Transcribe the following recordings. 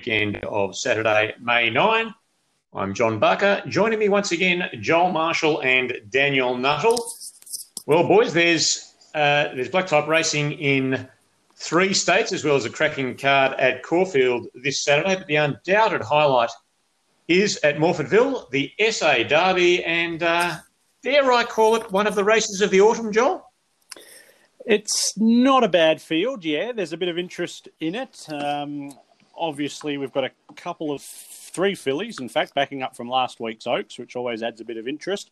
weekend of Saturday, May 9. I'm John Barker. Joining me once again, Joel Marshall and Daniel Nuttall. Well, boys, there's uh, there's black type racing in three states as well as a cracking card at Caulfield this Saturday. But the undoubted highlight is at Morphettville, the SA Derby, and uh, dare I call it one of the races of the autumn, Joel? It's not a bad field, yeah. There's a bit of interest in it. Um, obviously, we've got a couple of three fillies, in fact, backing up from last week's Oaks, which always adds a bit of interest.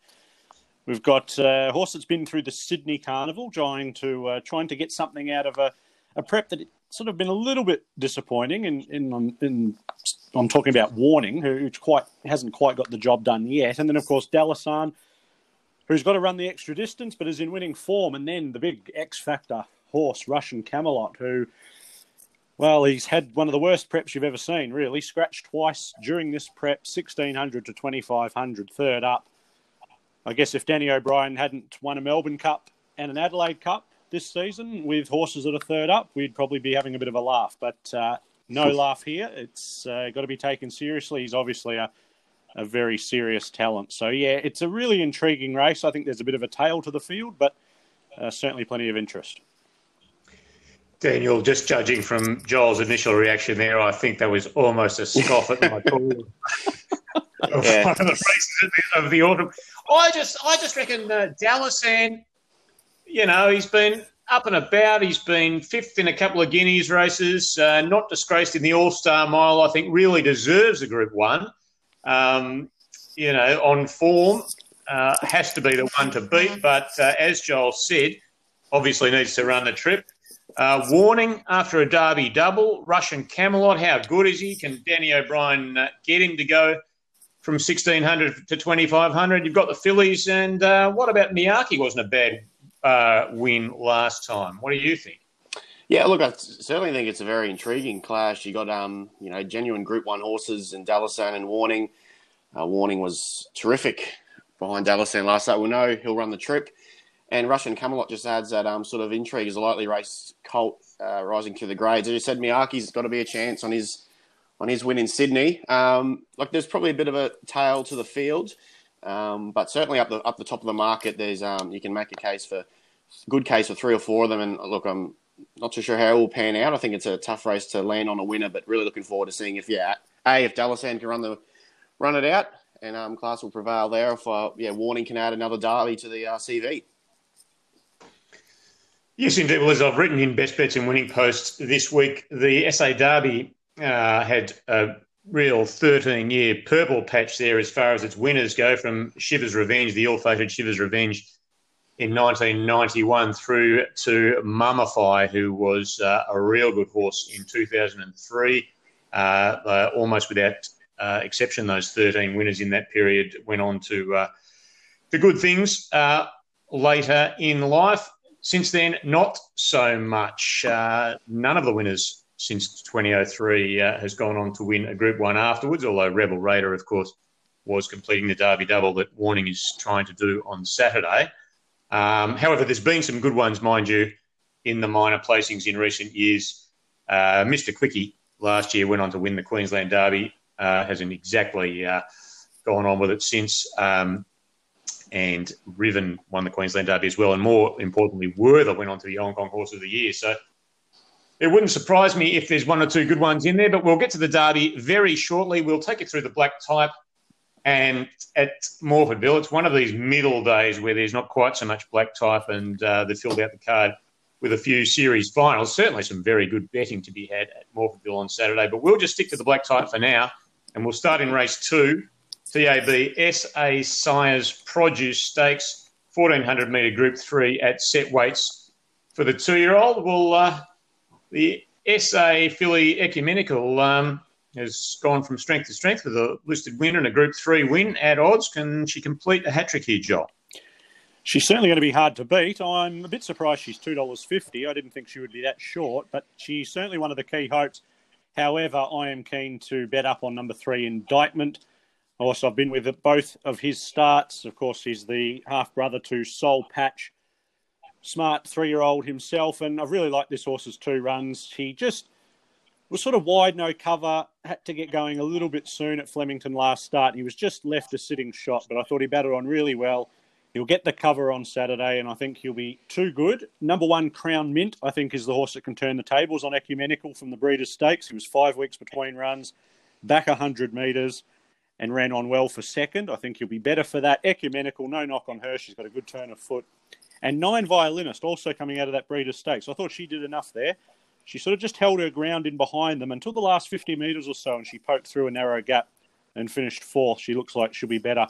We've got a horse that's been through the Sydney Carnival, trying to uh, trying to get something out of a, a prep that sort of been a little bit disappointing. In, in, in I'm talking about Warning, who quite hasn't quite got the job done yet, and then of course Dalasan, who's got to run the extra distance but is in winning form, and then the big X factor horse Russian Camelot, who well, he's had one of the worst preps you've ever seen, really. Scratched twice during this prep, 1600 to 2500, third up. I guess if Danny O'Brien hadn't won a Melbourne Cup and an Adelaide Cup this season with horses that are third up, we'd probably be having a bit of a laugh. But uh, no laugh here. It's uh, got to be taken seriously. He's obviously a, a very serious talent. So, yeah, it's a really intriguing race. I think there's a bit of a tail to the field, but uh, certainly plenty of interest. Daniel, just judging from Joel's initial reaction there, I think that was almost a scoff at my call of yeah. one of the races of the autumn. I just, I just reckon uh, Dalasan, you know, he's been up and about. He's been fifth in a couple of Guineas races, uh, not disgraced in the All Star Mile. I think really deserves a Group One. Um, you know, on form, uh, has to be the one to beat. But uh, as Joel said, obviously needs to run the trip. Uh, warning after a Derby double. Russian Camelot, how good is he? Can Danny O'Brien uh, get him to go from 1600 to 2500? You've got the fillies. And uh, what about Miyake? Wasn't a bad uh, win last time. What do you think? Yeah, look, I certainly think it's a very intriguing clash. You got, um, you know, genuine Group One horses in Dalasan and Warning. Uh, Warning was terrific behind Dalasan last night. We know he'll run the trip. And Russian Camelot just adds that um, sort of intrigue as a lightly raced colt uh, rising through the grades. As you said, Miyake's got to be a chance on his on his win in Sydney. Um, like there's probably a bit of a tail to the field, um, but certainly up the up the top of the market, there's um, you can make a case for good case for three or four of them. And look, I'm not too sure how it will pan out. I think it's a tough race to land on a winner, but really looking forward to seeing if yeah, a if Dalasan can run the run it out and um, class will prevail there. If uh, yeah, Warning can add another derby to the uh, CV. Yes, indeed. Well, as I've written in Best Bets and Winning Post this week, the SA Derby uh, had a real 13 year purple patch there as far as its winners go from Shivers Revenge, the ill fated Shivers Revenge in 1991 through to Mummify, who was uh, a real good horse in 2003. Uh, uh, almost without uh, exception, those 13 winners in that period went on to, uh, to good things later in life. Since then, not so much. Uh, none of the winners since 2003 uh, has gone on to win a Group 1 afterwards, although Rebel Raider, of course, was completing the Derby double that Warning is trying to do on Saturday. Um, however, there's been some good ones, mind you, in the minor placings in recent years. Uh, Mr. Quickie last year went on to win the Queensland Derby, uh, hasn't exactly uh, gone on with it since. Um, and Riven won the Queensland Derby as well. And more importantly, Werther went on to the Hong Kong Horse of the Year. So it wouldn't surprise me if there's one or two good ones in there, but we'll get to the Derby very shortly. We'll take you through the black type. And at Morphettville, it's one of these middle days where there's not quite so much black type and uh, they filled out the card with a few series finals. Certainly some very good betting to be had at Morphettville on Saturday, but we'll just stick to the black type for now. And we'll start in race two. TAB SA Sires Produce Stakes, 1400 metre Group 3 at set weights. For the two year old, well, uh, the SA filly Ecumenical um, has gone from strength to strength with a listed winner and a Group 3 win at odds. Can she complete a hat trick here, Joel? She's certainly going to be hard to beat. I'm a bit surprised she's $2.50. I didn't think she would be that short, but she's certainly one of the key hopes. However, I am keen to bet up on number three, Indictment. Also, I've been with both of his starts. Of course, he's the half brother to Soul Patch, smart three year old himself, and I really like this horse's two runs. He just was sort of wide, no cover. Had to get going a little bit soon at Flemington last start. He was just left a sitting shot, but I thought he batted on really well. He'll get the cover on Saturday, and I think he'll be too good. Number one, Crown Mint, I think, is the horse that can turn the tables on Ecumenical from the Breeders' Stakes. He was five weeks between runs, back 100 metres, and ran on well for second. I think he'll be better for that. Ecumenical, no knock on her. She's got a good turn of foot. And Nine Violinist, also coming out of that Breeders' Stakes. I thought she did enough there. She sort of just held her ground in behind them until the last 50 metres or so, and she poked through a narrow gap and finished fourth. She looks like she'll be better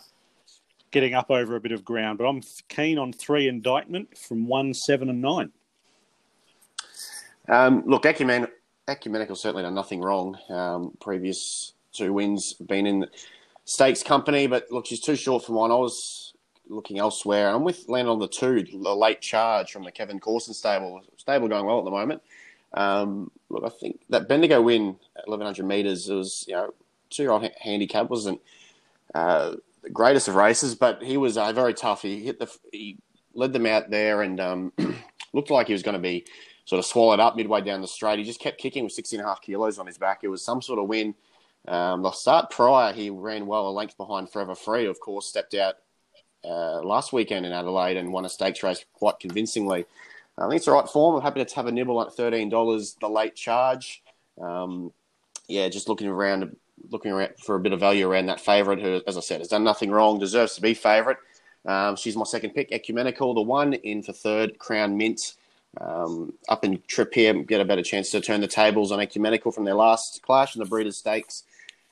getting up over a bit of ground. But I'm keen on three indictment from one, seven, and nine. Um, look, Ecumen- Ecumenical certainly done nothing wrong. Um, previous two wins been in stakes company, but look, she's too short for mine. I was looking elsewhere. I'm with landed on the two, the late charge from the Kevin Corson stable. Stable going well at the moment. Um, look, I think that Bendigo win at 1100 metres was, you know, two year old handicap wasn't uh, the greatest of races, but he was uh, very tough. He hit the he led them out there and um, looked like he was going to be sort of swallowed up midway down the straight. He just kept kicking with 16 and a half kilos on his back. It was some sort of win. Um, the start prior, he ran well a length behind Forever Free, of course, stepped out uh, last weekend in Adelaide and won a stakes race quite convincingly. I think it's the right form. I'm happy to have a nibble at $13, the late charge. Um, yeah, just looking around looking around for a bit of value around that favourite, who, as I said, has done nothing wrong, deserves to be favourite. Um, she's my second pick, Ecumenical, the one in for third, Crown Mint. Um, up in trip here, get a better chance to turn the tables on Ecumenical from their last clash in the Breeders' Stakes.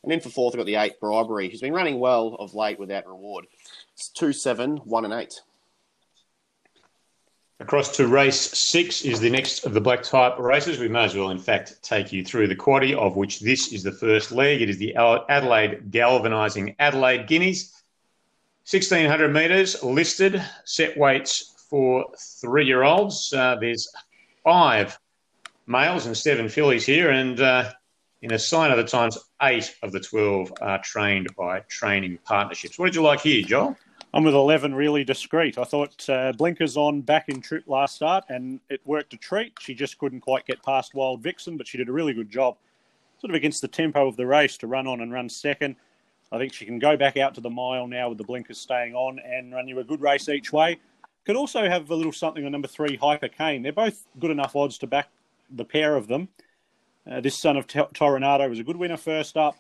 And in for fourth, I've got the eight, Bribery, who's been running well of late without reward. It's two, seven, one, and eight. Across to race six is the next of the black type races. We may as well, in fact, take you through the quaddy, of which this is the first leg. It is the Adelaide Galvanising Adelaide Guineas. 1600 metres listed, set weights for three year olds. Uh, there's five males and seven fillies here, and uh, in a sign of the times, eight of the 12 are trained by training partnerships. What did you like here, Joel? I'm with 11 really discreet. I thought uh, blinkers on back in trip last start and it worked a treat. She just couldn't quite get past Wild Vixen, but she did a really good job, sort of against the tempo of the race to run on and run second. I think she can go back out to the mile now with the blinkers staying on and run you a good race each way. Could also have a little something on number three, Hyper Kane. They're both good enough odds to back the pair of them. Uh, this son of T- Toronado was a good winner first up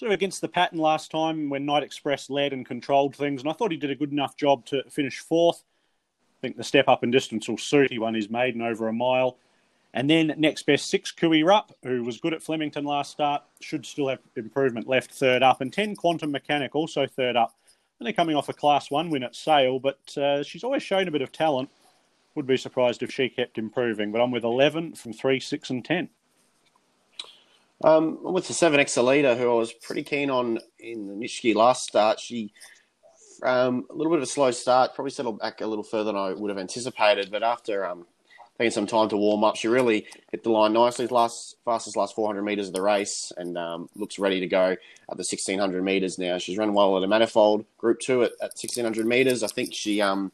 sort of against the pattern last time when Night Express led and controlled things, and I thought he did a good enough job to finish fourth. I think the step up in distance will suit. He won his maiden over a mile. And then next best six, Kui Rupp, who was good at Flemington last start, should still have improvement left third up. And 10, Quantum Mechanic, also third up. And they're coming off a class one win at Sale, but uh, she's always shown a bit of talent. Would be surprised if she kept improving. But I'm with 11 from 3, 6, and 10. Um, with the seven Exalita, who I was pretty keen on in the Nishiki last start, she um, a little bit of a slow start, probably settled back a little further than I would have anticipated. But after um, taking some time to warm up, she really hit the line nicely. Last fastest last 400 meters of the race, and um, looks ready to go at the 1600 meters now. She's run well at a manifold Group Two at, at 1600 meters. I think she um,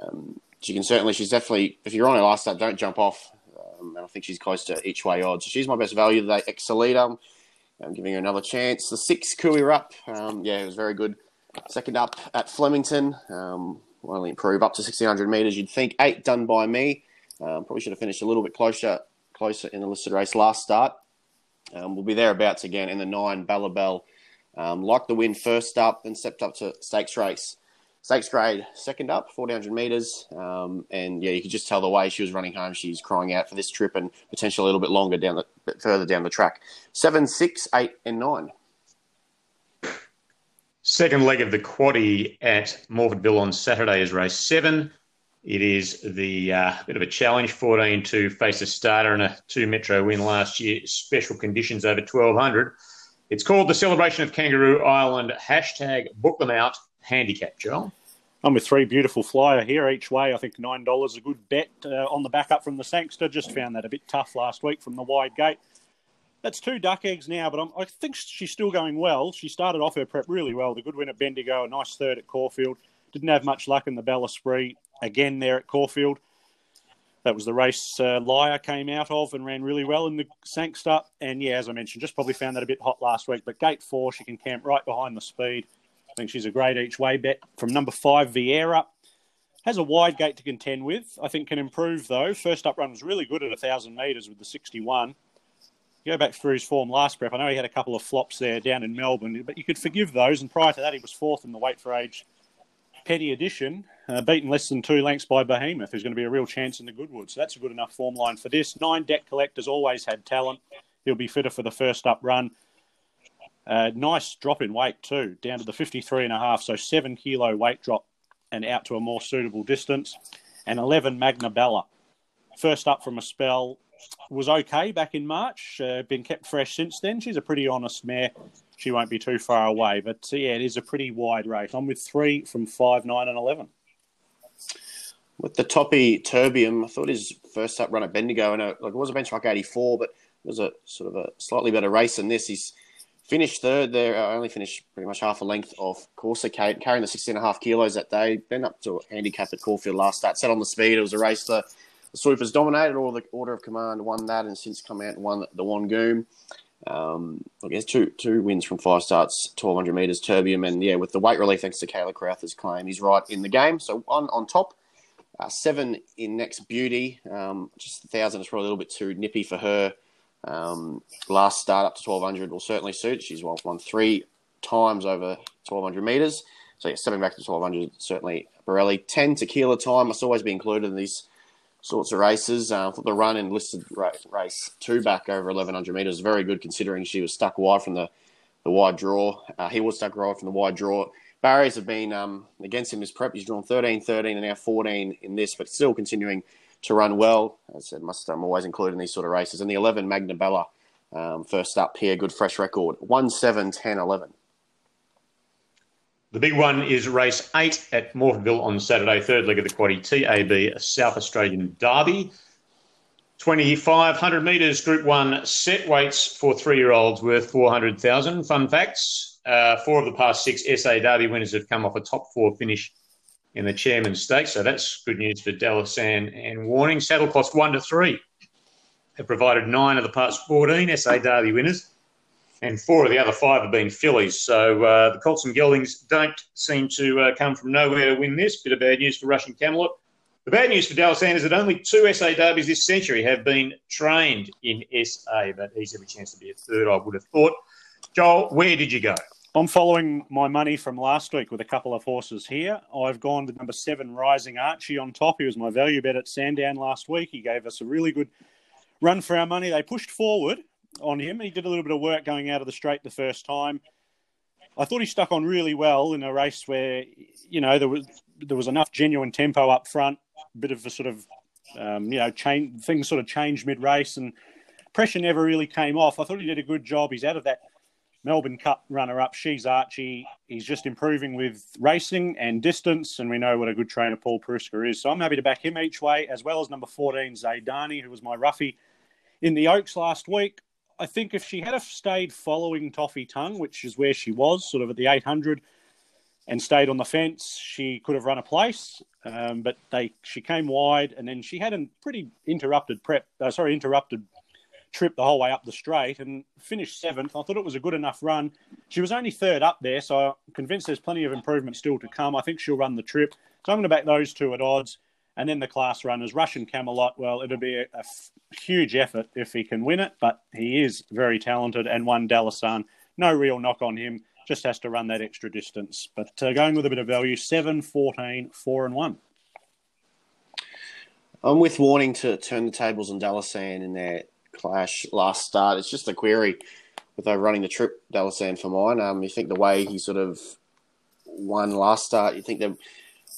um, she can certainly. She's definitely. If you're on her last start, don't jump off um, and I think she's close to each way odds. She's my best value today. Excelita, I'm giving her another chance. The six, Kui up. um, yeah, it was very good. Second up at Flemington, um, will only improve up to 1600 metres. You'd think eight done by me. Um, probably should have finished a little bit closer, closer in the listed race last start. Um, we'll be thereabouts again in the nine, Ballabel. Um, like the win first up, then stepped up to stakes race. Stakes grade, second up, 1400 metres. Um, and yeah, you could just tell the way she was running home. She's crying out for this trip and potentially a little bit longer down the, bit further down the track. Seven, six, eight, and nine. Second leg of the quaddy at Morphettville on Saturday is race seven. It is the uh, bit of a challenge, 14 to face a starter and a two metro win last year. Special conditions over 1200. It's called the Celebration of Kangaroo Island. Hashtag book them out handicap, Joel? I'm with three beautiful flyer here each way. I think nine dollars a good bet uh, on the back up from the Sangster. Just found that a bit tough last week from the wide gate. That's two duck eggs now, but I'm, i think she's still going well. She started off her prep really well. The good win at Bendigo, a nice third at Caulfield. Didn't have much luck in the Bella Spree again there at Caulfield. That was the race uh, Liar came out of and ran really well in the Sangster. And yeah, as I mentioned, just probably found that a bit hot last week. But gate four, she can camp right behind the speed. I think she's a great each way bet. From number five, Vieira. Has a wide gate to contend with. I think can improve though. First up run was really good at 1,000 metres with the 61. Go back through his form last prep. I know he had a couple of flops there down in Melbourne, but you could forgive those. And prior to that, he was fourth in the weight for age Petty Edition, uh, beaten less than two lengths by Behemoth, who's going to be a real chance in the Goodwood. So that's a good enough form line for this. Nine deck collectors always had talent. He'll be fitter for the first up run. Uh, nice drop in weight too, down to the 53 and a half, so seven kilo weight drop and out to a more suitable distance. And 11 Magna Bella. First up from a spell, was okay back in March. Uh, been kept fresh since then. She's a pretty honest mare. She won't be too far away. But yeah, it is a pretty wide race. I'm with three from five, nine, and eleven. With the Toppy Terbium, I thought his first up run at Bendigo, and like it was a benchmark 84, but it was a sort of a slightly better race than this. He's finished third there. I only finished pretty much half a length off Corsa carrying the 16 and a half kilos that day. Then up to a handicap at Caulfield last start. Set on the speed. It was a race that the Swoopers dominated all the order of command, won that, and since come out and won the Wangoom. Um, I guess two two wins from five starts, 1200 metres, Terbium, and yeah, with the weight relief thanks to Kayla Crowther's claim, he's right in the game. So one on top, uh, seven in next beauty. Um, just a thousand is probably a little bit too nippy for her. Um, last start up to 1200 will certainly suit. She's won, won three times over 1200 metres. So yeah, seven back to 1200 certainly Borelli. 10 tequila time must always be included in these sorts of races. Uh, the run in listed race two back over 1100 metres very good considering she was stuck wide from the, the wide draw. Uh, he was stuck wide from the wide draw. Barriers have been um, against him this prep. He's drawn 13, 13, and now 14 in this, but still continuing to run well. As I said, must um, always include in these sort of races. And the 11, Magna Bella, um, first up here, good fresh record. 1, 7, 10, 11. The big one is race eight at Morphettville on Saturday, third leg of the Quaddy TAB South Australian Derby. 2,500 metres, Group 1 set weights for three year olds worth 400,000. Fun facts uh, four of the past six SA Derby winners have come off a top four finish in the Chairman's Stakes, so that's good news for Dalasan and Warning. Saddle cost 1 to 3 have provided nine of the past 14 SA Derby winners and four of the other five have been fillies. So uh, the Colts and Geldings don't seem to uh, come from nowhere to win this. Bit of bad news for Russian Camelot. The bad news for Dallas is that only two SA derbies this century have been trained in SA, but he's every chance to be a third, I would have thought. Joel, where did you go? I'm following my money from last week with a couple of horses here. I've gone to number seven, Rising Archie on top. He was my value bet at Sandown last week. He gave us a really good run for our money. They pushed forward on him. He did a little bit of work going out of the straight the first time. I thought he stuck on really well in a race where you know there was there was enough genuine tempo up front, a bit of a sort of um, you know change things sort of changed mid race and pressure never really came off. I thought he did a good job. He's out of that Melbourne Cup runner up. She's Archie. He's just improving with racing and distance, and we know what a good trainer Paul Preusker is. So I'm happy to back him each way, as well as number 14 Zaydani, who was my roughie in the Oaks last week. I think if she had have stayed following Toffee Tongue, which is where she was, sort of at the 800, and stayed on the fence, she could have run a place. Um, but they she came wide, and then she had a pretty interrupted prep. Uh, sorry, interrupted trip the whole way up the straight and finished seventh. I thought it was a good enough run. She was only third up there, so I'm convinced there's plenty of improvement still to come. I think she'll run the trip. So I'm going to back those two at odds. And then the class runners, Russian Camelot. Well, it'll be a, a f- huge effort if he can win it, but he is very talented and won Dalasan. No real knock on him, just has to run that extra distance. But uh, going with a bit of value, 7, 14, 4 and 1. I'm with warning to turn the tables on Dalasan in their clash last start. It's just a query with over running the trip, Dalasan for mine. Um, you think the way he sort of won last start, you think there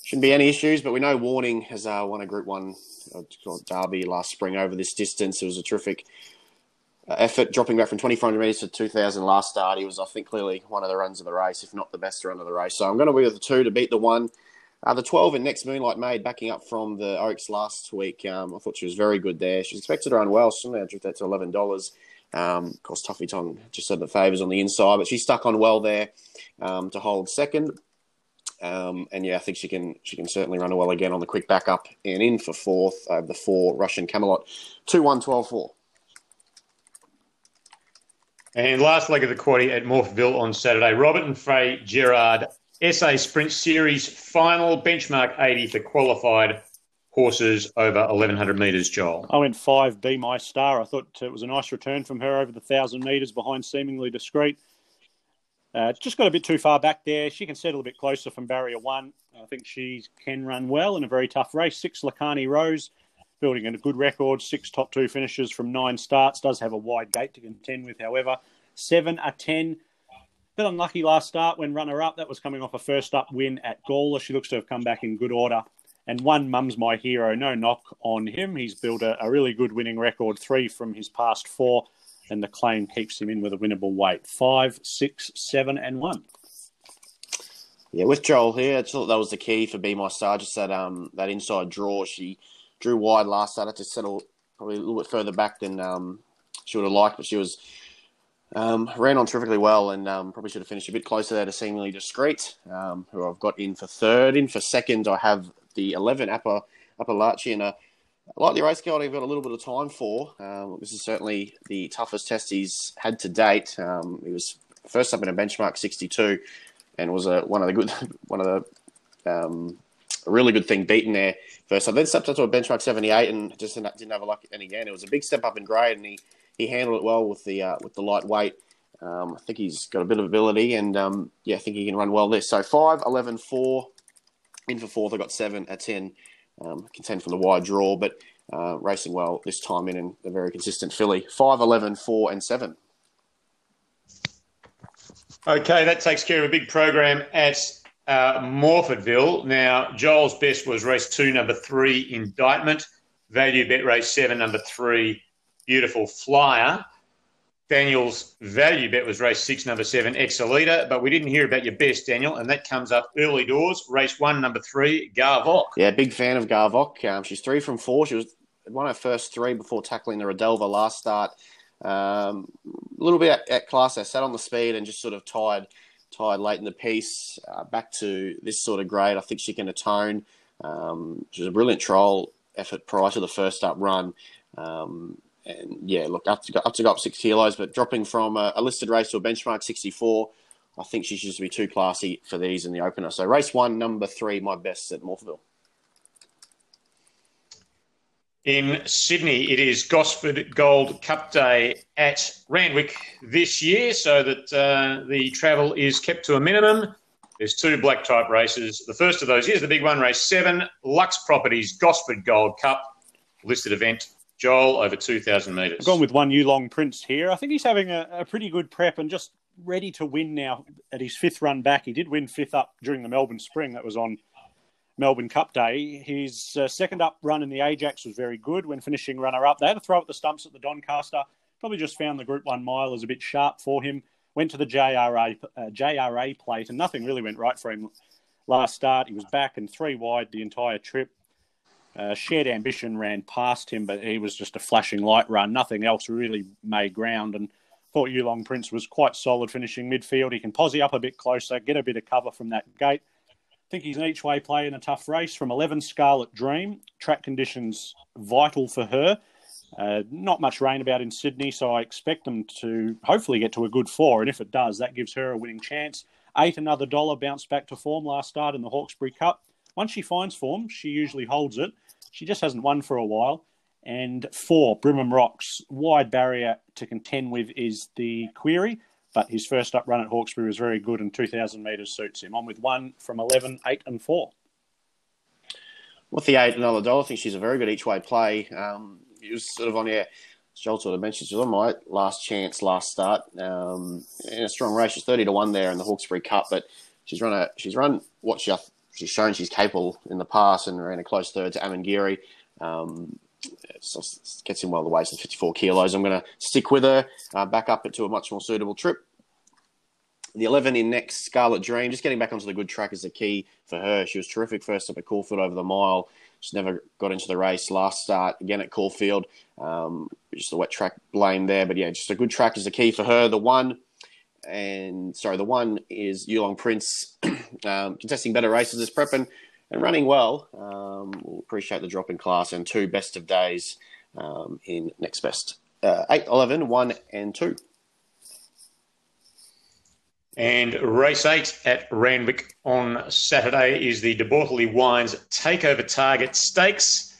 Shouldn't be any issues, but we know Warning has uh, won a Group One uh, Derby last spring over this distance. It was a terrific uh, effort, dropping back from 2,400 metres to 2,000 last start. He was, I think, clearly one of the runs of the race, if not the best run of the race. So I'm going to be with the two to beat the one. Uh, the 12 and Next Moonlight Maid, backing up from the Oaks last week. Um, I thought she was very good there. She's expected to run well. She's only drift that to $11. Um, of course, Toffee Tongue just said the favours on the inside, but she stuck on well there um, to hold second. Um, and yeah, I think she can she can certainly run well again on the quick backup and in for fourth over the four Russian Camelot. 2 1 12 4. And last leg of the quarter at Morphettville on Saturday. Robert and Faye Gerard SA Sprint Series final benchmark 80 for qualified horses over 1100 metres, Joel. I went five, Be My Star. I thought it was a nice return from her over the 1,000 metres behind Seemingly Discreet. Uh, just got a bit too far back there. She can settle a bit closer from barrier one. I think she can run well in a very tough race. Six Lacani Rose, building a good record. Six top two finishes from nine starts. Does have a wide gate to contend with, however. Seven a ten. Bit unlucky last start when runner up. That was coming off a first up win at Gawler. She looks to have come back in good order. And one, Mum's My Hero. No knock on him. He's built a, a really good winning record. Three from his past four and the claim keeps him in with a winnable weight. Five, six, seven, and one. Yeah, with Joel here, I thought that was the key for Be My Star. Just that um that inside draw. She drew wide last start to settle probably a little bit further back than um, she would have liked, but she was um, ran on terrifically well and um, probably should have finished a bit closer there to seemingly discreet, um, who I've got in for third. In for second, I have the 11 Upper Appalachia and a Lightly race girl, I've got a little bit of time for. Um, this is certainly the toughest test he's had to date. Um, he was first up in a benchmark 62, and was a, one of the good, one of the um, really good thing beaten there first. I then stepped up to a benchmark 78 and just didn't have a luck. And again, it was a big step up in grade, and he, he handled it well with the uh, with the lightweight. Um, I think he's got a bit of ability, and um, yeah, I think he can run well there. So 5, 11, 4, in for fourth. I got seven, at 10 um, contend from the wide draw, but uh, racing well this time in and a very consistent filly. 5, 11, 4, and 7. Okay, that takes care of a big program at uh, Morphettville. Now, Joel's best was race two, number three, Indictment. Value bet race seven, number three, Beautiful Flyer. Daniel's value bet was race six, number seven, Exalita, but we didn't hear about your best, Daniel, and that comes up early doors. Race one, number three, Garvok. Yeah, big fan of Garvok. Um, she's three from four. She was one of her first three before tackling the Rodelva last start. Um, a little bit at, at, class. I sat on the speed and just sort of tied, tied late in the piece uh, back to this sort of grade. I think she can atone. Um, she was a brilliant trial effort prior to the first up run. Um, and yeah, look, up to go, up to go up six kilos, but dropping from a, a listed race to a benchmark 64, I think she should just be too classy for these in the opener. So race one, number three, my best at Morphettville. In Sydney, it is Gosford Gold Cup Day at Randwick this year, so that uh, the travel is kept to a minimum. There's two black type races. The first of those is the big one, race seven, Lux Properties Gosford Gold Cup, listed event Joel over 2,000 metres. I've gone with one Yulong Prince here. I think he's having a, a, pretty good prep and just ready to win now at his fifth run back. He did win fifth up during the Melbourne Spring. That was on Melbourne Cup Day. His uh, second up run in the Ajax was very good when finishing runner up. They had to throw at the stumps at the Doncaster. Probably just found the Group 1 mile as a bit sharp for him. Went to the JRA, uh, JRA plate and nothing really went right for him last start. He was back and three wide the entire trip. Uh, shared ambition ran past him, but he was just a flashing light run. Nothing else really made ground. And thought Yulong Prince was quite solid finishing midfield. He can posse up a bit closer, get a bit of cover from that gate. I think he's an each way play in a tough race from 11 Scarlet Dream. Track conditions vital for her. Uh, not much rain about in Sydney, so I expect them to hopefully get to a good four. And if it does, that gives her a winning chance. Eight, another dollar, bounced back to form last start in the Hawkesbury Cup. Once she finds form, she usually holds it. She just hasn't won for a while. And four, Brimham Rocks. Wide barrier to contend with is the query, but his first up run at Hawkesbury was very good and 2,000 metres suits him. On with one from 11, 8 and 4. With the eight, another dollar, I think she's a very good each way play. Um, it was sort of on, yeah, Joel sort of mentioned she was on my last chance last start um, in a strong race. She's 30 to 1 there in the Hawkesbury Cup, but she's run a, she's run what she, she's shown she's capable in the past and ran a close third to Amangiri. Um, gets him well the way, so 54 kilos. I'm going to stick with her, uh, back up it to a much more suitable trip. The 11 in next, Scarlet Dream. Just getting back onto the good track is the key for her. She was terrific first up at Caulfield over the mile. She never got into the race last start again at Caulfield. Um, just a wet track blame there, but yeah, just a good track is the key for her. The one and sorry, the one is Yulong Prince, um, contesting better races this prep and, and running well. Um, we'll appreciate the drop in class and two best of days um, in next best. Uh, 8, 11, 1 and 2. And race eight at Randwick on Saturday is the De Bortoli Wines Takeover Target Stakes,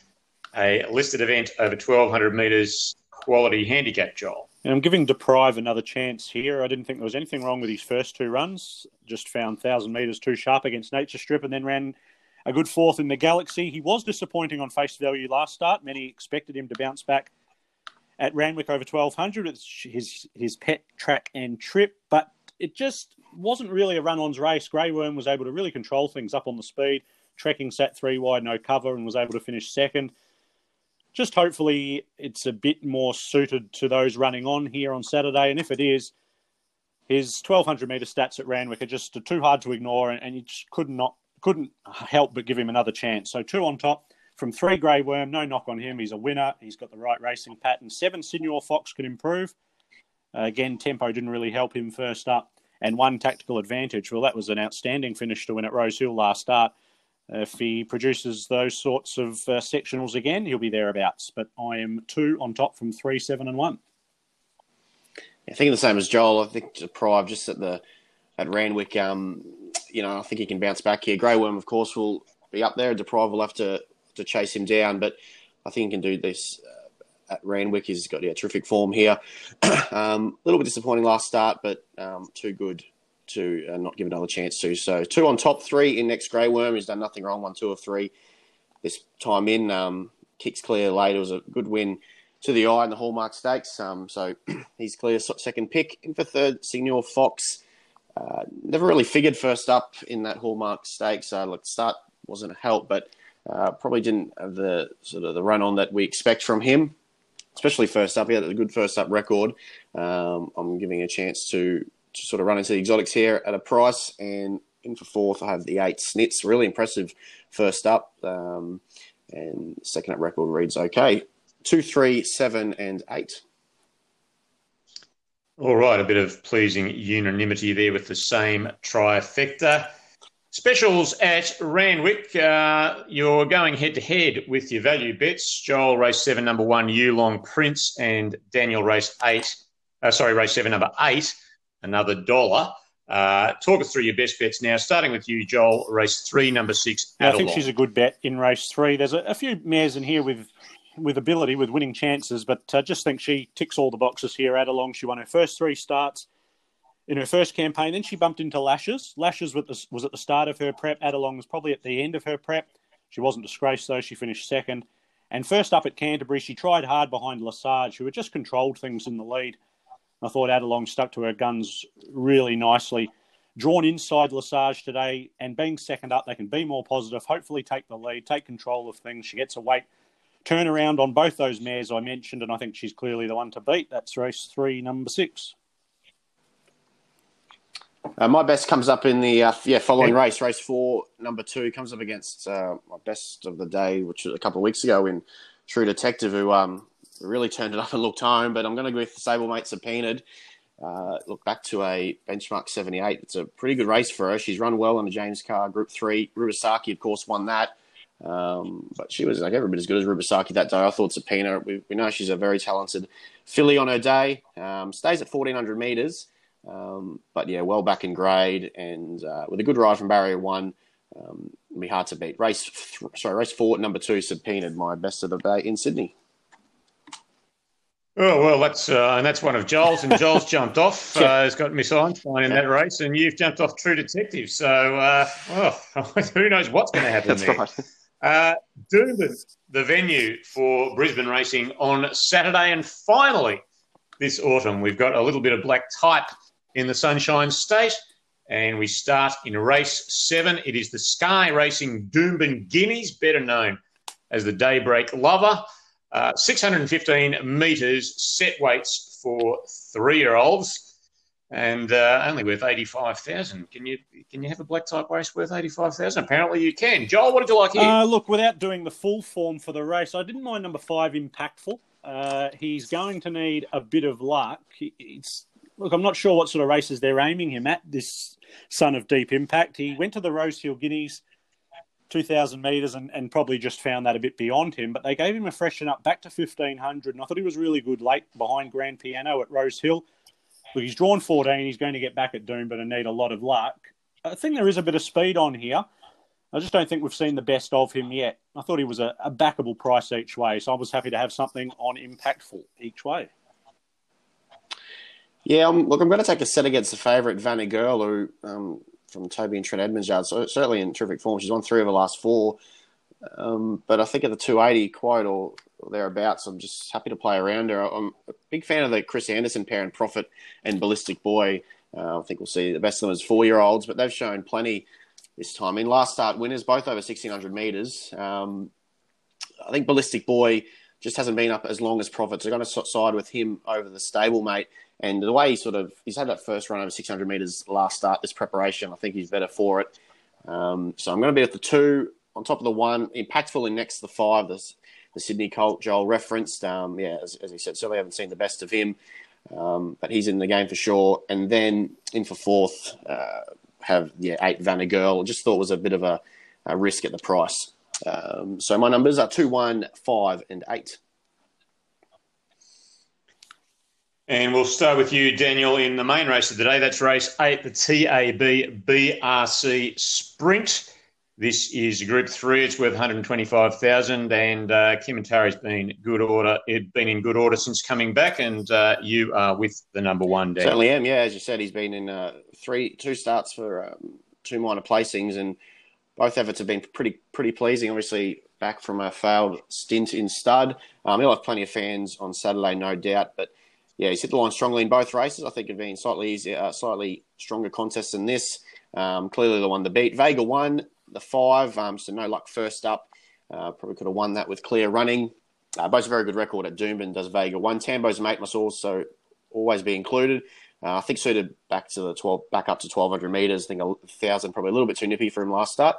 a listed event over 1,200 metres quality handicap, Joel. And I'm giving Deprive another chance here. I didn't think there was anything wrong with his first two runs. Just found 1,000 metres too sharp against Nature Strip and then ran a good fourth in the Galaxy. He was disappointing on face value last start. Many expected him to bounce back at Randwick over 1200. It's his, his pet track and trip, but it just wasn't really a run-ons race. Grey Worm was able to really control things up on the speed. Trekking sat three wide, no cover, and was able to finish second. Just hopefully it's a bit more suited to those running on here on Saturday. And if it is, his 1200 metre stats at Randwick are just too hard to ignore, and, and you could not couldn't help but give him another chance. So two on top from three Grey Worm, no knock on him. He's a winner. He's got the right racing pattern. Seven Signor Fox can improve. Uh, again, tempo didn't really help him first up. And one tactical advantage. Well, that was an outstanding finish to win at Rose Hill last start. If he produces those sorts of uh, sectionals again, he'll be thereabouts. But I am two on top from three, seven, and one. I think the same as Joel. I think Deprive just at the at Randwick. Um, you know, I think he can bounce back here. Grey Worm, of course, will be up there. Deprive will have to to chase him down, but I think he can do this uh, at Randwick. He's got yeah, terrific form here. um, a little bit disappointing last start, but um, too good to uh, not give another chance to. So two on top, three in next Grey Worm. He's done nothing wrong. One, two, or three this time in. Um, kicks clear late. It was a good win to the eye in the Hallmark Stakes. Um, so he's clear second pick. In for third, Signor Fox. Uh, never really figured first up in that Hallmark Stakes. Uh, like start wasn't a help, but uh, probably didn't have the sort of the run on that we expect from him, especially first up. He had a good first up record. Um, I'm giving a chance to sort of run into the exotics here at a price. And in for fourth, I have the eight Snits. Really impressive first up. Um, and second up record reads okay. Two, three, seven, and eight. All right, a bit of pleasing unanimity there with the same trifecta. Specials at Randwick. Uh, you're going head to head with your value bets. Joel, race seven, number one, Yulong Prince, and Daniel, race eight. Uh, sorry, race seven, number eight, another dollar. Uh, talk us through your best bets now, starting with you, Joel. Race three, number six. Yeah, I think she's a good bet in race three. There's a, a, few mares in here with with ability, with winning chances, but I uh, just think she ticks all the boxes here. Adelong, she won her first three starts in her first campaign. Then she bumped into Lashes. Lashes was at the start of her prep. Adelong was probably at the end of her prep. She wasn't disgraced though. She finished second. And first up at Canterbury, she tried hard behind Lesage, who had just controlled things in the lead. I thought Adelong stuck to her guns really nicely. Drawn inside Lesage today and being second up, they can be more positive, hopefully take the lead, take control of things. She gets a weight turnaround on both those mares I mentioned, and I think she's clearly the one to beat. That's race three, number six. Uh, my best comes up in the uh, yeah following race, race four, number two comes up against uh, my best of the day, which was a couple of weeks ago in True Detective, who um, really turned it up and looked home. But I'm going to go with the Sablemate Subpoenaed. Uh, look back to a benchmark 78. It's a pretty good race for her. She's run well on the James Carr Group Three. Rubisaki, of course, won that. Um, but she was like every bit as good as Rubisaki that day. I thought Subpoena. We, we know she's a very talented filly on her day. Um, stays at 1400 meters, um, but yeah, well back in grade and uh, with a good ride from barrier one. Um, be hard to beat. Race, th- sorry, race four, number two, Subpoenaed, my best of the day in Sydney. Oh well, that's uh, and that's one of Joel's, and Joel's jumped off. Uh, has got Miss Einstein in that race, and you've jumped off True Detective. So, uh, well, who knows what's going to happen that's there? Right. Uh, Doomben, the venue for Brisbane racing on Saturday, and finally this autumn we've got a little bit of black type in the Sunshine State, and we start in race seven. It is the Sky Racing Doomben Guineas, better known as the Daybreak Lover. Uh, 615 metres set weights for three-year-olds, and uh, only worth 85,000. Can you can you have a black type race worth 85,000? Apparently you can. Joel, what did you like here? Uh, look, without doing the full form for the race, I didn't mind number five, Impactful. Uh, he's going to need a bit of luck. It's look, I'm not sure what sort of races they're aiming him at. This son of Deep Impact, he went to the Rosehill Guineas 2,000 metres and, and probably just found that a bit beyond him. But they gave him a freshen up back to 1,500, and I thought he was really good late behind Grand Piano at Rose Hill. Look, he's drawn 14. He's going to get back at Doom, but I need a lot of luck. I think there is a bit of speed on here. I just don't think we've seen the best of him yet. I thought he was a, a backable price each way, so I was happy to have something on impactful each way. Yeah, um, look, I'm going to take a set against the favourite, Vanna Girl, who um, from Toby and Trent Edmonds yard. So certainly in terrific form. She's won three of the last four. Um, but I think at the 280 quote or thereabouts, I'm just happy to play around her. I'm a big fan of the Chris Anderson pair and Profit and Ballistic Boy. Uh, I think we'll see the best of them as four year olds, but they've shown plenty this time. In last start winners, both over 1600 metres. Um, I think Ballistic Boy just hasn't been up as long as Profit. So I'm going to side with him over the stablemate. And the way he sort of he's had that first run over 600 meters last start, this preparation, I think he's better for it. Um, so I'm going to be at the two on top of the one, impactful in next to the five. The, the Sydney Colt Joel referenced. Um, yeah, as, as, he said, certainly haven't seen the best of him, um, but he's in the game for sure. And then in for fourth, uh, have yeah eight Vanna Girl. Just thought was a bit of a, a risk at the price. Um, so my numbers are two, one, five, and eight. And we'll start with you, Daniel, in the main race of the day. That's race eight, the TAB BRC Sprint. This is Group Three. It's worth 125,000, and uh, Kementari's been good order. It Been in good order since coming back, and uh, you are with the number one. Daniel. Certainly am. Yeah, as you said, he's been in uh, three, two starts for um, two minor placings, and both efforts have been pretty, pretty pleasing. Obviously, back from a failed stint in stud. Um, he'll have plenty of fans on Saturday, no doubt, but yeah, he's hit the line strongly in both races. I think it'd been slightly easier, uh, slightly stronger contest than this. Um, clearly the one to beat. Vega won the five, um, so no luck first up. Uh, probably could have won that with clear running. Uh, both a very good record at Doomben. Does Vega one? Tambo's mate must also always be included. Uh, I think suited back to the twelve, back up to twelve hundred meters. I think a thousand probably a little bit too nippy for him last start.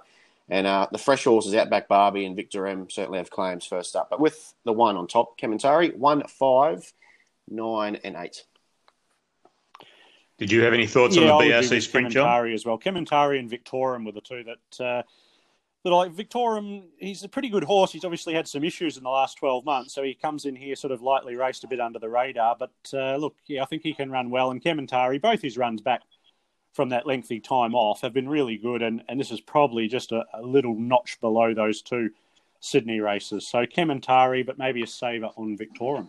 And uh, the fresh horses, Outback Barbie and Victorum, certainly have claims first up. But with the one on top, Kementari, one five nine, and eight. Did you have any thoughts yeah, on the BRC sprint, John? as well. Kementari and Victorum were the two that uh, that like Victorum. He's a pretty good horse. He's obviously had some issues in the last twelve months, so he comes in here sort of lightly raced a bit under the radar. But uh, look, yeah, I think he can run well. And Kementari, both his runs back from that lengthy time off have been really good, and, and this is probably just a, a little notch below those two Sydney races. So Kementari, but maybe a saver on Victorum.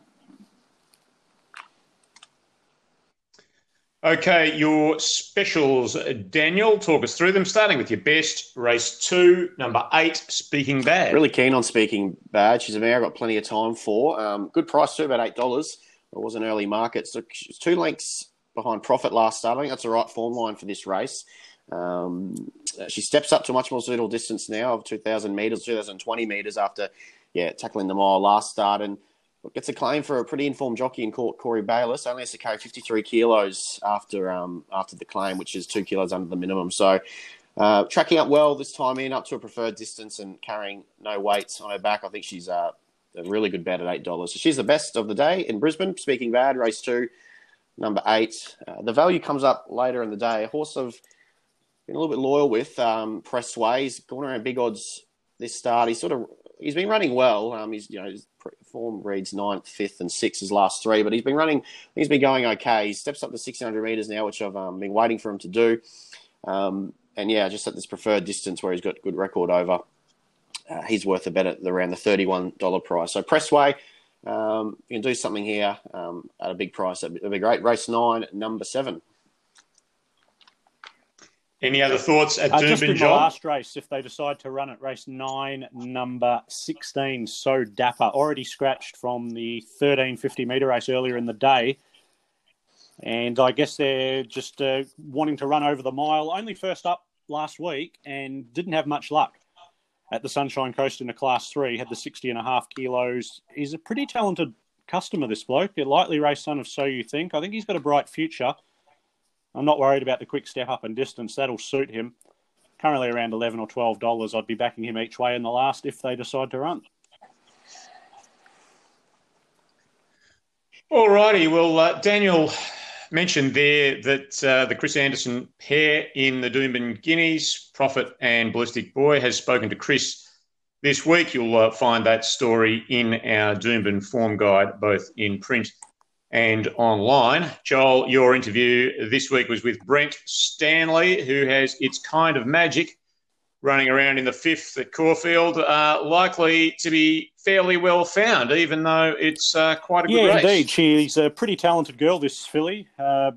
Okay, your specials, Daniel. Talk us through them, starting with your best. Race two, number eight, Speaking Bad. Really keen on Speaking Bad. She's a mare I've got plenty of time for. Um, good price too, about $8. It was an early market. So two lengths behind Profit last start. I think that's the right form line for this race. Um, she steps up to much more suitable distance now of 2,000 metres, 2,020 metres after yeah tackling the mile last start. And gets a claim for a pretty informed jockey in court, Corey Bayless. Only has to carry 53 kilos after um, after the claim, which is two kilos under the minimum. So uh, tracking up well this time in, up to a preferred distance and carrying no weights on her back. I think she's uh, a really good bet at eight dollars. So she's the best of the day in Brisbane. Speaking bad, race two, number eight. Uh, the value comes up later in the day. A horse I've been a little bit loyal with, um, Press Ways, going around big odds this start. He's sort of he's been running well. Um, he's you know his form reads ninth, fifth, and sixth his last three, but he's been running. He's been going okay. He steps up to 600 meters now, which I've um, been waiting for him to do. Um, and yeah, just at this preferred distance where he's got good record over, uh, he's worth a bet at around the $31 price. So Pressway, um, you can do something here um, at a big price. That'd be great. Race nine, number seven. Any other thoughts at uh, Doomben, just in John? the last race, if they decide to run it, race nine, number sixteen, so dapper, already scratched from the thirteen fifty meter race earlier in the day, and I guess they're just uh, wanting to run over the mile. Only first up last week, and didn't have much luck at the Sunshine Coast in a class three. Had the 60 and a half kilos. He's a pretty talented customer. This bloke, a lightly raced son of So You Think. I think he's got a bright future. I'm not worried about the quick step up and distance. That'll suit him. Currently around eleven or twelve dollars. I'd be backing him each way in the last if they decide to run. All righty. Well, uh, Daniel mentioned there that uh, the Chris Anderson pair in the Doomben Guineas, Profit and Ballistic Boy, has spoken to Chris this week. You'll uh, find that story in our Doomben form guide, both in print and online. Joel, your interview this week was with Brent Stanley, who has It's Kind of Magic running around in the fifth at Caulfield, uh, likely to be fairly well found, even though it's uh, quite a good yeah, race. indeed. She's a pretty talented girl, this filly. Uh,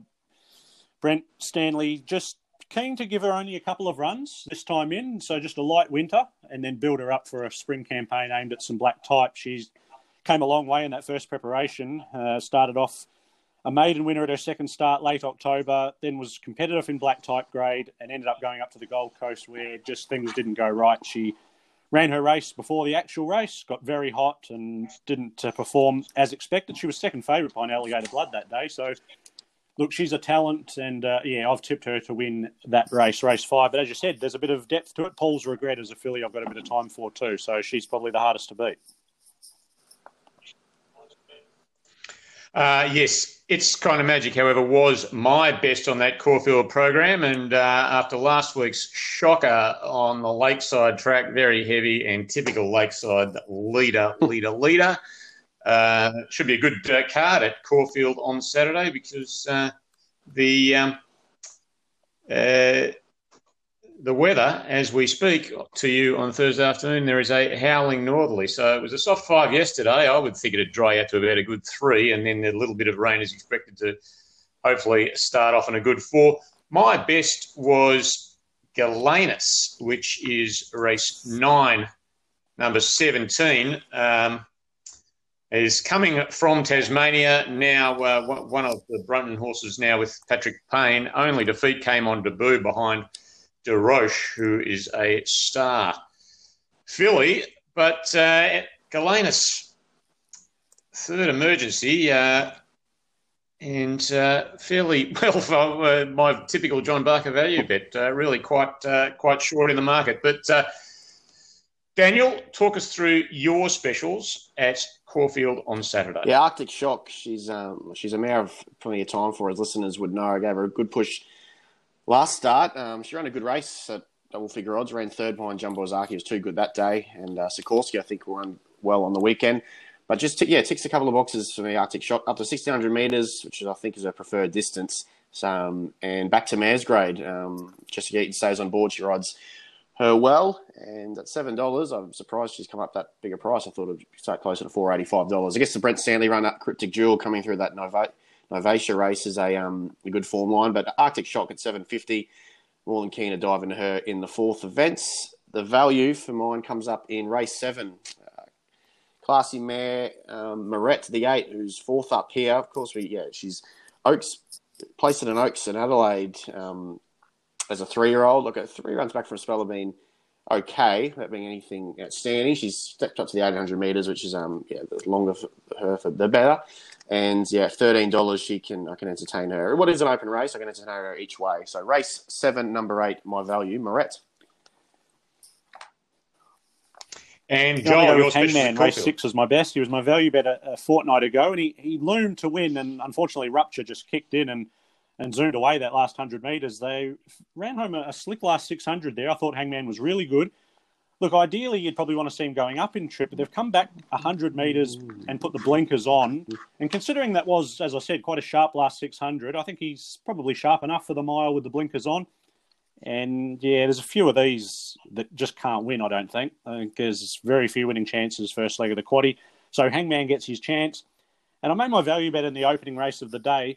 Brent Stanley just keen to give her only a couple of runs this time in, so just a light winter, and then build her up for a spring campaign aimed at some black type. She's came a long way in that first preparation. Uh, started off a maiden winner at her second start late October, then was competitive in black type grade and ended up going up to the Gold Coast where just things didn't go right. She ran her race before the actual race, got very hot and didn't uh, perform as expected. She was second favourite behind Alligator Blood that day. So, look, she's a talent, and uh, yeah, I've tipped her to win that race, race five. But as you said, there's a bit of depth to it. Paul's regret as a filly, I've got a bit of time for too. So she's probably the hardest to beat. Uh, yes, it's kind of magic. However, was my best on that Caulfield program, and uh, after last week's shocker on the Lakeside track, very heavy and typical Lakeside leader, leader, leader. Uh, should be a good uh, card at Caulfield on Saturday because uh, the um, uh, the weather as we speak to you on Thursday afternoon, there is a howling northerly. So it was a soft five yesterday. I would think it'd dry out to about a good three, and then a little bit of rain is expected to hopefully start off in a good four. My best was Galenus, which is race nine, number 17. Um, is coming from Tasmania now. Uh, one of the Brunton horses now with Patrick Payne. Only defeat came on debut behind De Roche, who is a star filly. But uh, Galenus, third emergency, uh, and uh, fairly well for uh, my typical John Barker value bet. Uh, really quite uh, quite short in the market. But Daniel, talk us through your specials at Caulfield on Saturday. Yeah, Arctic Shock. She's um, she's a mare of plenty of time for, as listeners would know. I gave her a good push last start. Um, she ran a good race at double figure odds. Ran third behind Jumbo Ozaki. was too good that day, and uh, Sikorsky I think run well on the weekend. But just t- yeah, ticks a couple of boxes for me. Arctic Shock up to sixteen hundred meters, which I think is her preferred distance. So, um, and back to mare's grade. Um, Jessica Eaton stays on board. She rides her well, and at seven dollars, I'm surprised she's come up that bigger price. I thought it'd start closer to four eighty five dollars. I guess the Brent Stanley run up, Cryptic Jewel coming through that Nova Novatia race is a um, a good form line, but Arctic Shock at 750. More than keen to dive into her in the fourth events. The value for mine comes up in race seven. Uh, classy mare, um, Moret, the eight, who's fourth up here. Of course, we yeah, she's Oaks, placed in an Oaks in Adelaide um, as a three-year-old. Look, at three runs back from a spell have been okay, without being anything outstanding. She's stepped up to the 800 metres, which is um yeah, the longer for her, for the better. And yeah, thirteen dollars. She can I can entertain her. What is an open race? I can entertain her each way. So race seven, number eight, my value, Moret. And Joel, your Hangman race six was my best. He was my value bet a, a, fortnight ago, and he, he loomed to win. And unfortunately, Rupture just kicked in and, and zoomed away that last hundred meters. They ran home a, a slick last six hundred there. I thought Hangman was really good. Look, ideally, you'd probably want to see him going up in trip, but they've come back 100 metres and put the blinkers on. And considering that was, as I said, quite a sharp last 600, I think he's probably sharp enough for the mile with the blinkers on. And yeah, there's a few of these that just can't win, I don't think. I think there's very few winning chances first leg of the quaddy. So Hangman gets his chance. And I made my value bet in the opening race of the day.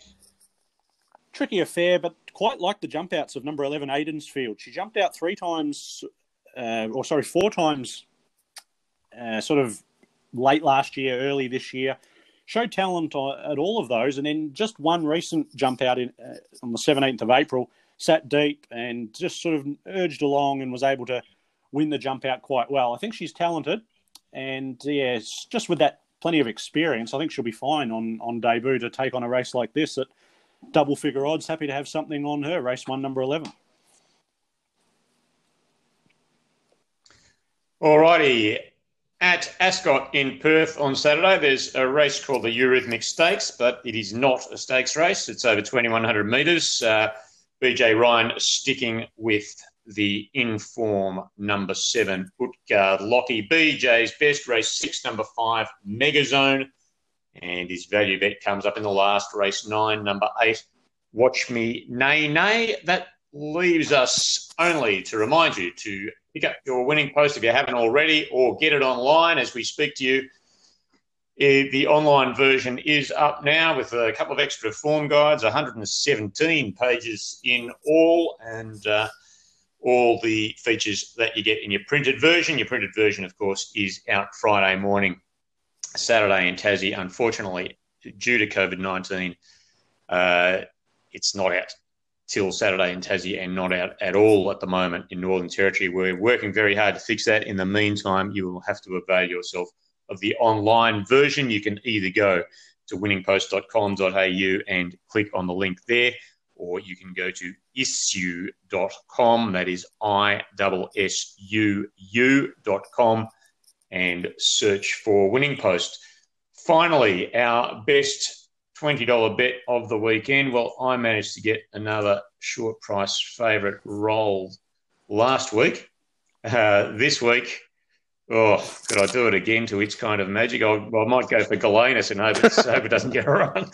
Tricky affair, but quite like the jump outs of number 11, Aiden's Field. She jumped out three times uh, or sorry, four times, uh, sort of late last year, early this year. Showed talent at all of those, and then just one recent jump out in, uh, on the 17th of April, sat deep and just sort of urged along and was able to win the jump out quite well. I think she's talented, and yeah, just with that plenty of experience, I think she'll be fine on on debut to take on a race like this at double figure odds. Happy to have something on her race one, number 11. Alrighty. at Ascot in Perth on Saturday, there's a race called the Eurythmic Stakes, but it is not a stakes race. It's over 2,100 metres. Uh, BJ Ryan sticking with the inform number seven, Utgard Lockie. BJ's best race six, number five, Megazone. And his value bet comes up in the last race nine, number eight, Watch Me Nay Nay. That leaves us only to remind you to pick up your winning post if you haven't already, or get it online as we speak to you. Eh, the online version is up now with a couple of extra form guides, 117 pages in all, and uh, all the features that you get in your printed version. Your printed version, of course, is out Friday morning. Saturday in Tassie, unfortunately, due to COVID 19, uh, it's not out till Saturday in Tassie and not out at all at the moment in Northern Territory. We're working very hard to fix that. In the meantime, you will have to avail yourself of the online version. You can either go to winningpost.com.au and click on the link there, or you can go to issuu.com. That is I S U U.com and search for Winning Post. Finally, our best $20 bet of the weekend. Well, I managed to get another short price favourite roll last week. Uh, this week, oh, could I do it again to its kind of magic? I'll, I might go for Galenus and hope, hope it doesn't get a run.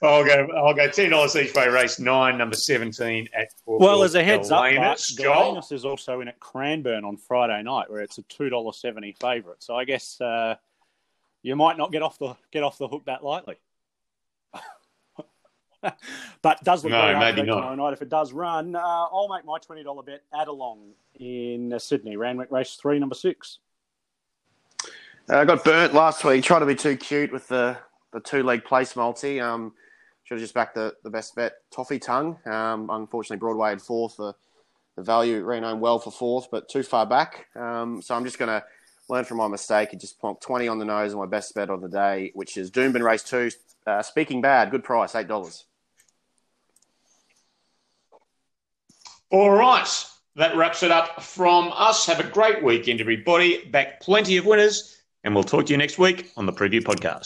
I'll go. I'll go ten dollars each way. Race nine, number seventeen at. four. well, as a heads Galenus, up, Galenus is also in at Cranbourne on Friday night, where it's a two dollar seventy favourite. So I guess uh, you might not get off the get off the hook that lightly. but does look no, maybe not. Night. If it does run, uh, I'll make my twenty dollar bet at along in uh, Sydney Randwick race three, number six. Uh, I got burnt last week. Tried to be too cute with the, the two leg place multi. Um, should have just backed the, the best bet, Toffee Tongue. Um, unfortunately, Broadway had fourth. The, the value ran home well for fourth, but too far back. Um, so I'm just going to learn from my mistake and just plonk 20 on the nose on my best bet of the day, which is Doomben Race 2. Uh, speaking bad, good price, $8. All right. That wraps it up from us. Have a great weekend, everybody. Back plenty of winners, and we'll talk to you next week on the Preview Podcast.